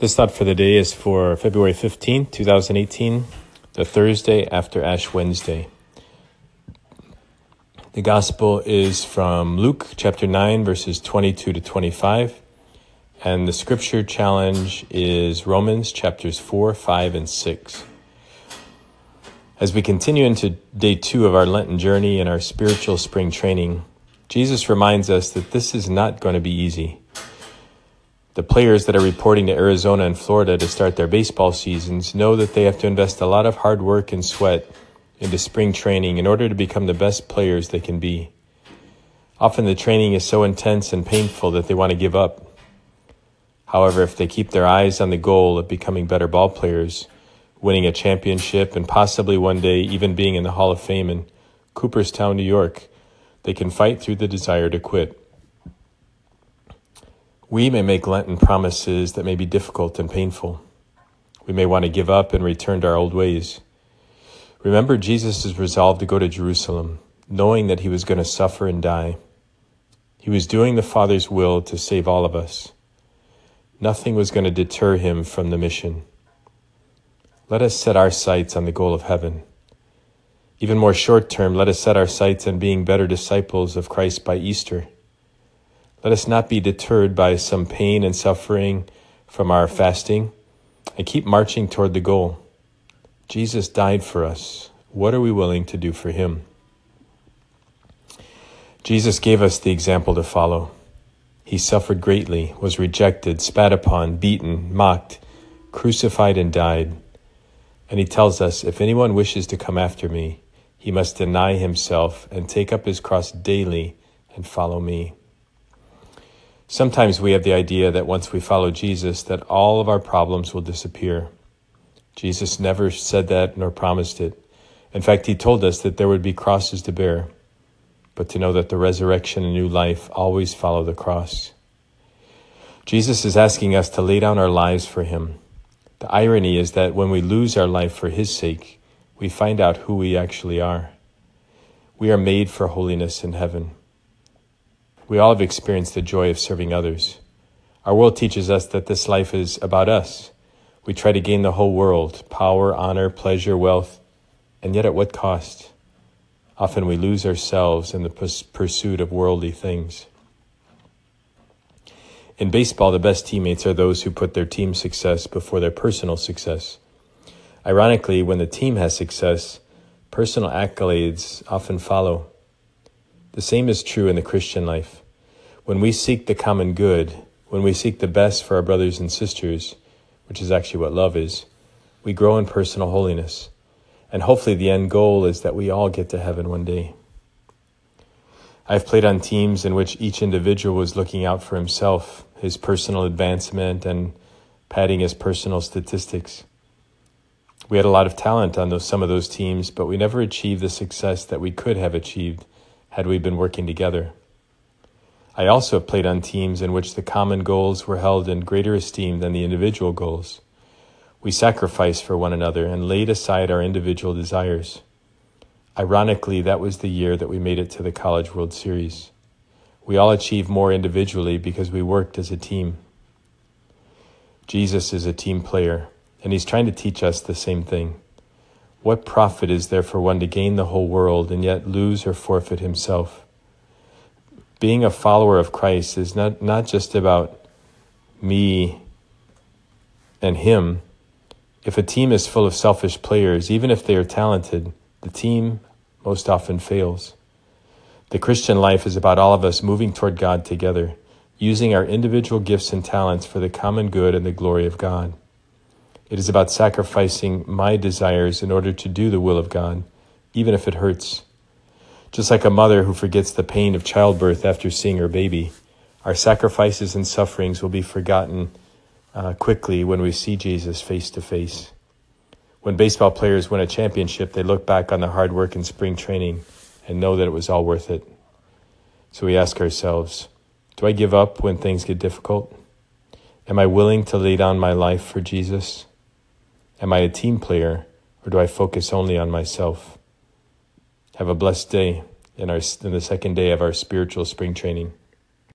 This thought for the day is for February 15th, 2018, the Thursday after Ash Wednesday. The Gospel is from Luke chapter 9, verses 22 to 25, and the Scripture challenge is Romans chapters 4, 5, and 6. As we continue into day two of our Lenten journey and our spiritual spring training, Jesus reminds us that this is not going to be easy. The players that are reporting to Arizona and Florida to start their baseball seasons know that they have to invest a lot of hard work and sweat into spring training in order to become the best players they can be. Often the training is so intense and painful that they want to give up. However, if they keep their eyes on the goal of becoming better ball players, winning a championship, and possibly one day even being in the Hall of Fame in Cooperstown, New York, they can fight through the desire to quit. We may make Lenten promises that may be difficult and painful. We may want to give up and return to our old ways. Remember Jesus' resolve to go to Jerusalem, knowing that he was going to suffer and die. He was doing the Father's will to save all of us. Nothing was going to deter him from the mission. Let us set our sights on the goal of heaven. Even more short term, let us set our sights on being better disciples of Christ by Easter. Let us not be deterred by some pain and suffering from our fasting and keep marching toward the goal. Jesus died for us. What are we willing to do for him? Jesus gave us the example to follow. He suffered greatly, was rejected, spat upon, beaten, mocked, crucified, and died. And he tells us if anyone wishes to come after me, he must deny himself and take up his cross daily and follow me. Sometimes we have the idea that once we follow Jesus that all of our problems will disappear. Jesus never said that nor promised it. In fact, he told us that there would be crosses to bear, but to know that the resurrection and new life always follow the cross. Jesus is asking us to lay down our lives for him. The irony is that when we lose our life for his sake, we find out who we actually are. We are made for holiness in heaven. We all have experienced the joy of serving others. Our world teaches us that this life is about us. We try to gain the whole world power, honor, pleasure, wealth, and yet at what cost? Often we lose ourselves in the pursuit of worldly things. In baseball, the best teammates are those who put their team success before their personal success. Ironically, when the team has success, personal accolades often follow. The same is true in the Christian life. When we seek the common good, when we seek the best for our brothers and sisters, which is actually what love is, we grow in personal holiness. And hopefully, the end goal is that we all get to heaven one day. I've played on teams in which each individual was looking out for himself, his personal advancement, and padding his personal statistics. We had a lot of talent on those, some of those teams, but we never achieved the success that we could have achieved had we been working together. I also played on teams in which the common goals were held in greater esteem than the individual goals. We sacrificed for one another and laid aside our individual desires. Ironically, that was the year that we made it to the College World Series. We all achieved more individually because we worked as a team. Jesus is a team player, and he's trying to teach us the same thing. What profit is there for one to gain the whole world and yet lose or forfeit himself? Being a follower of Christ is not, not just about me and him. If a team is full of selfish players, even if they are talented, the team most often fails. The Christian life is about all of us moving toward God together, using our individual gifts and talents for the common good and the glory of God. It is about sacrificing my desires in order to do the will of God, even if it hurts. Just like a mother who forgets the pain of childbirth after seeing her baby, our sacrifices and sufferings will be forgotten uh, quickly when we see Jesus face to face. When baseball players win a championship, they look back on the hard work in spring training and know that it was all worth it. So we ask ourselves Do I give up when things get difficult? Am I willing to lay down my life for Jesus? Am I a team player or do I focus only on myself? Have a blessed day in, our, in the second day of our spiritual spring training.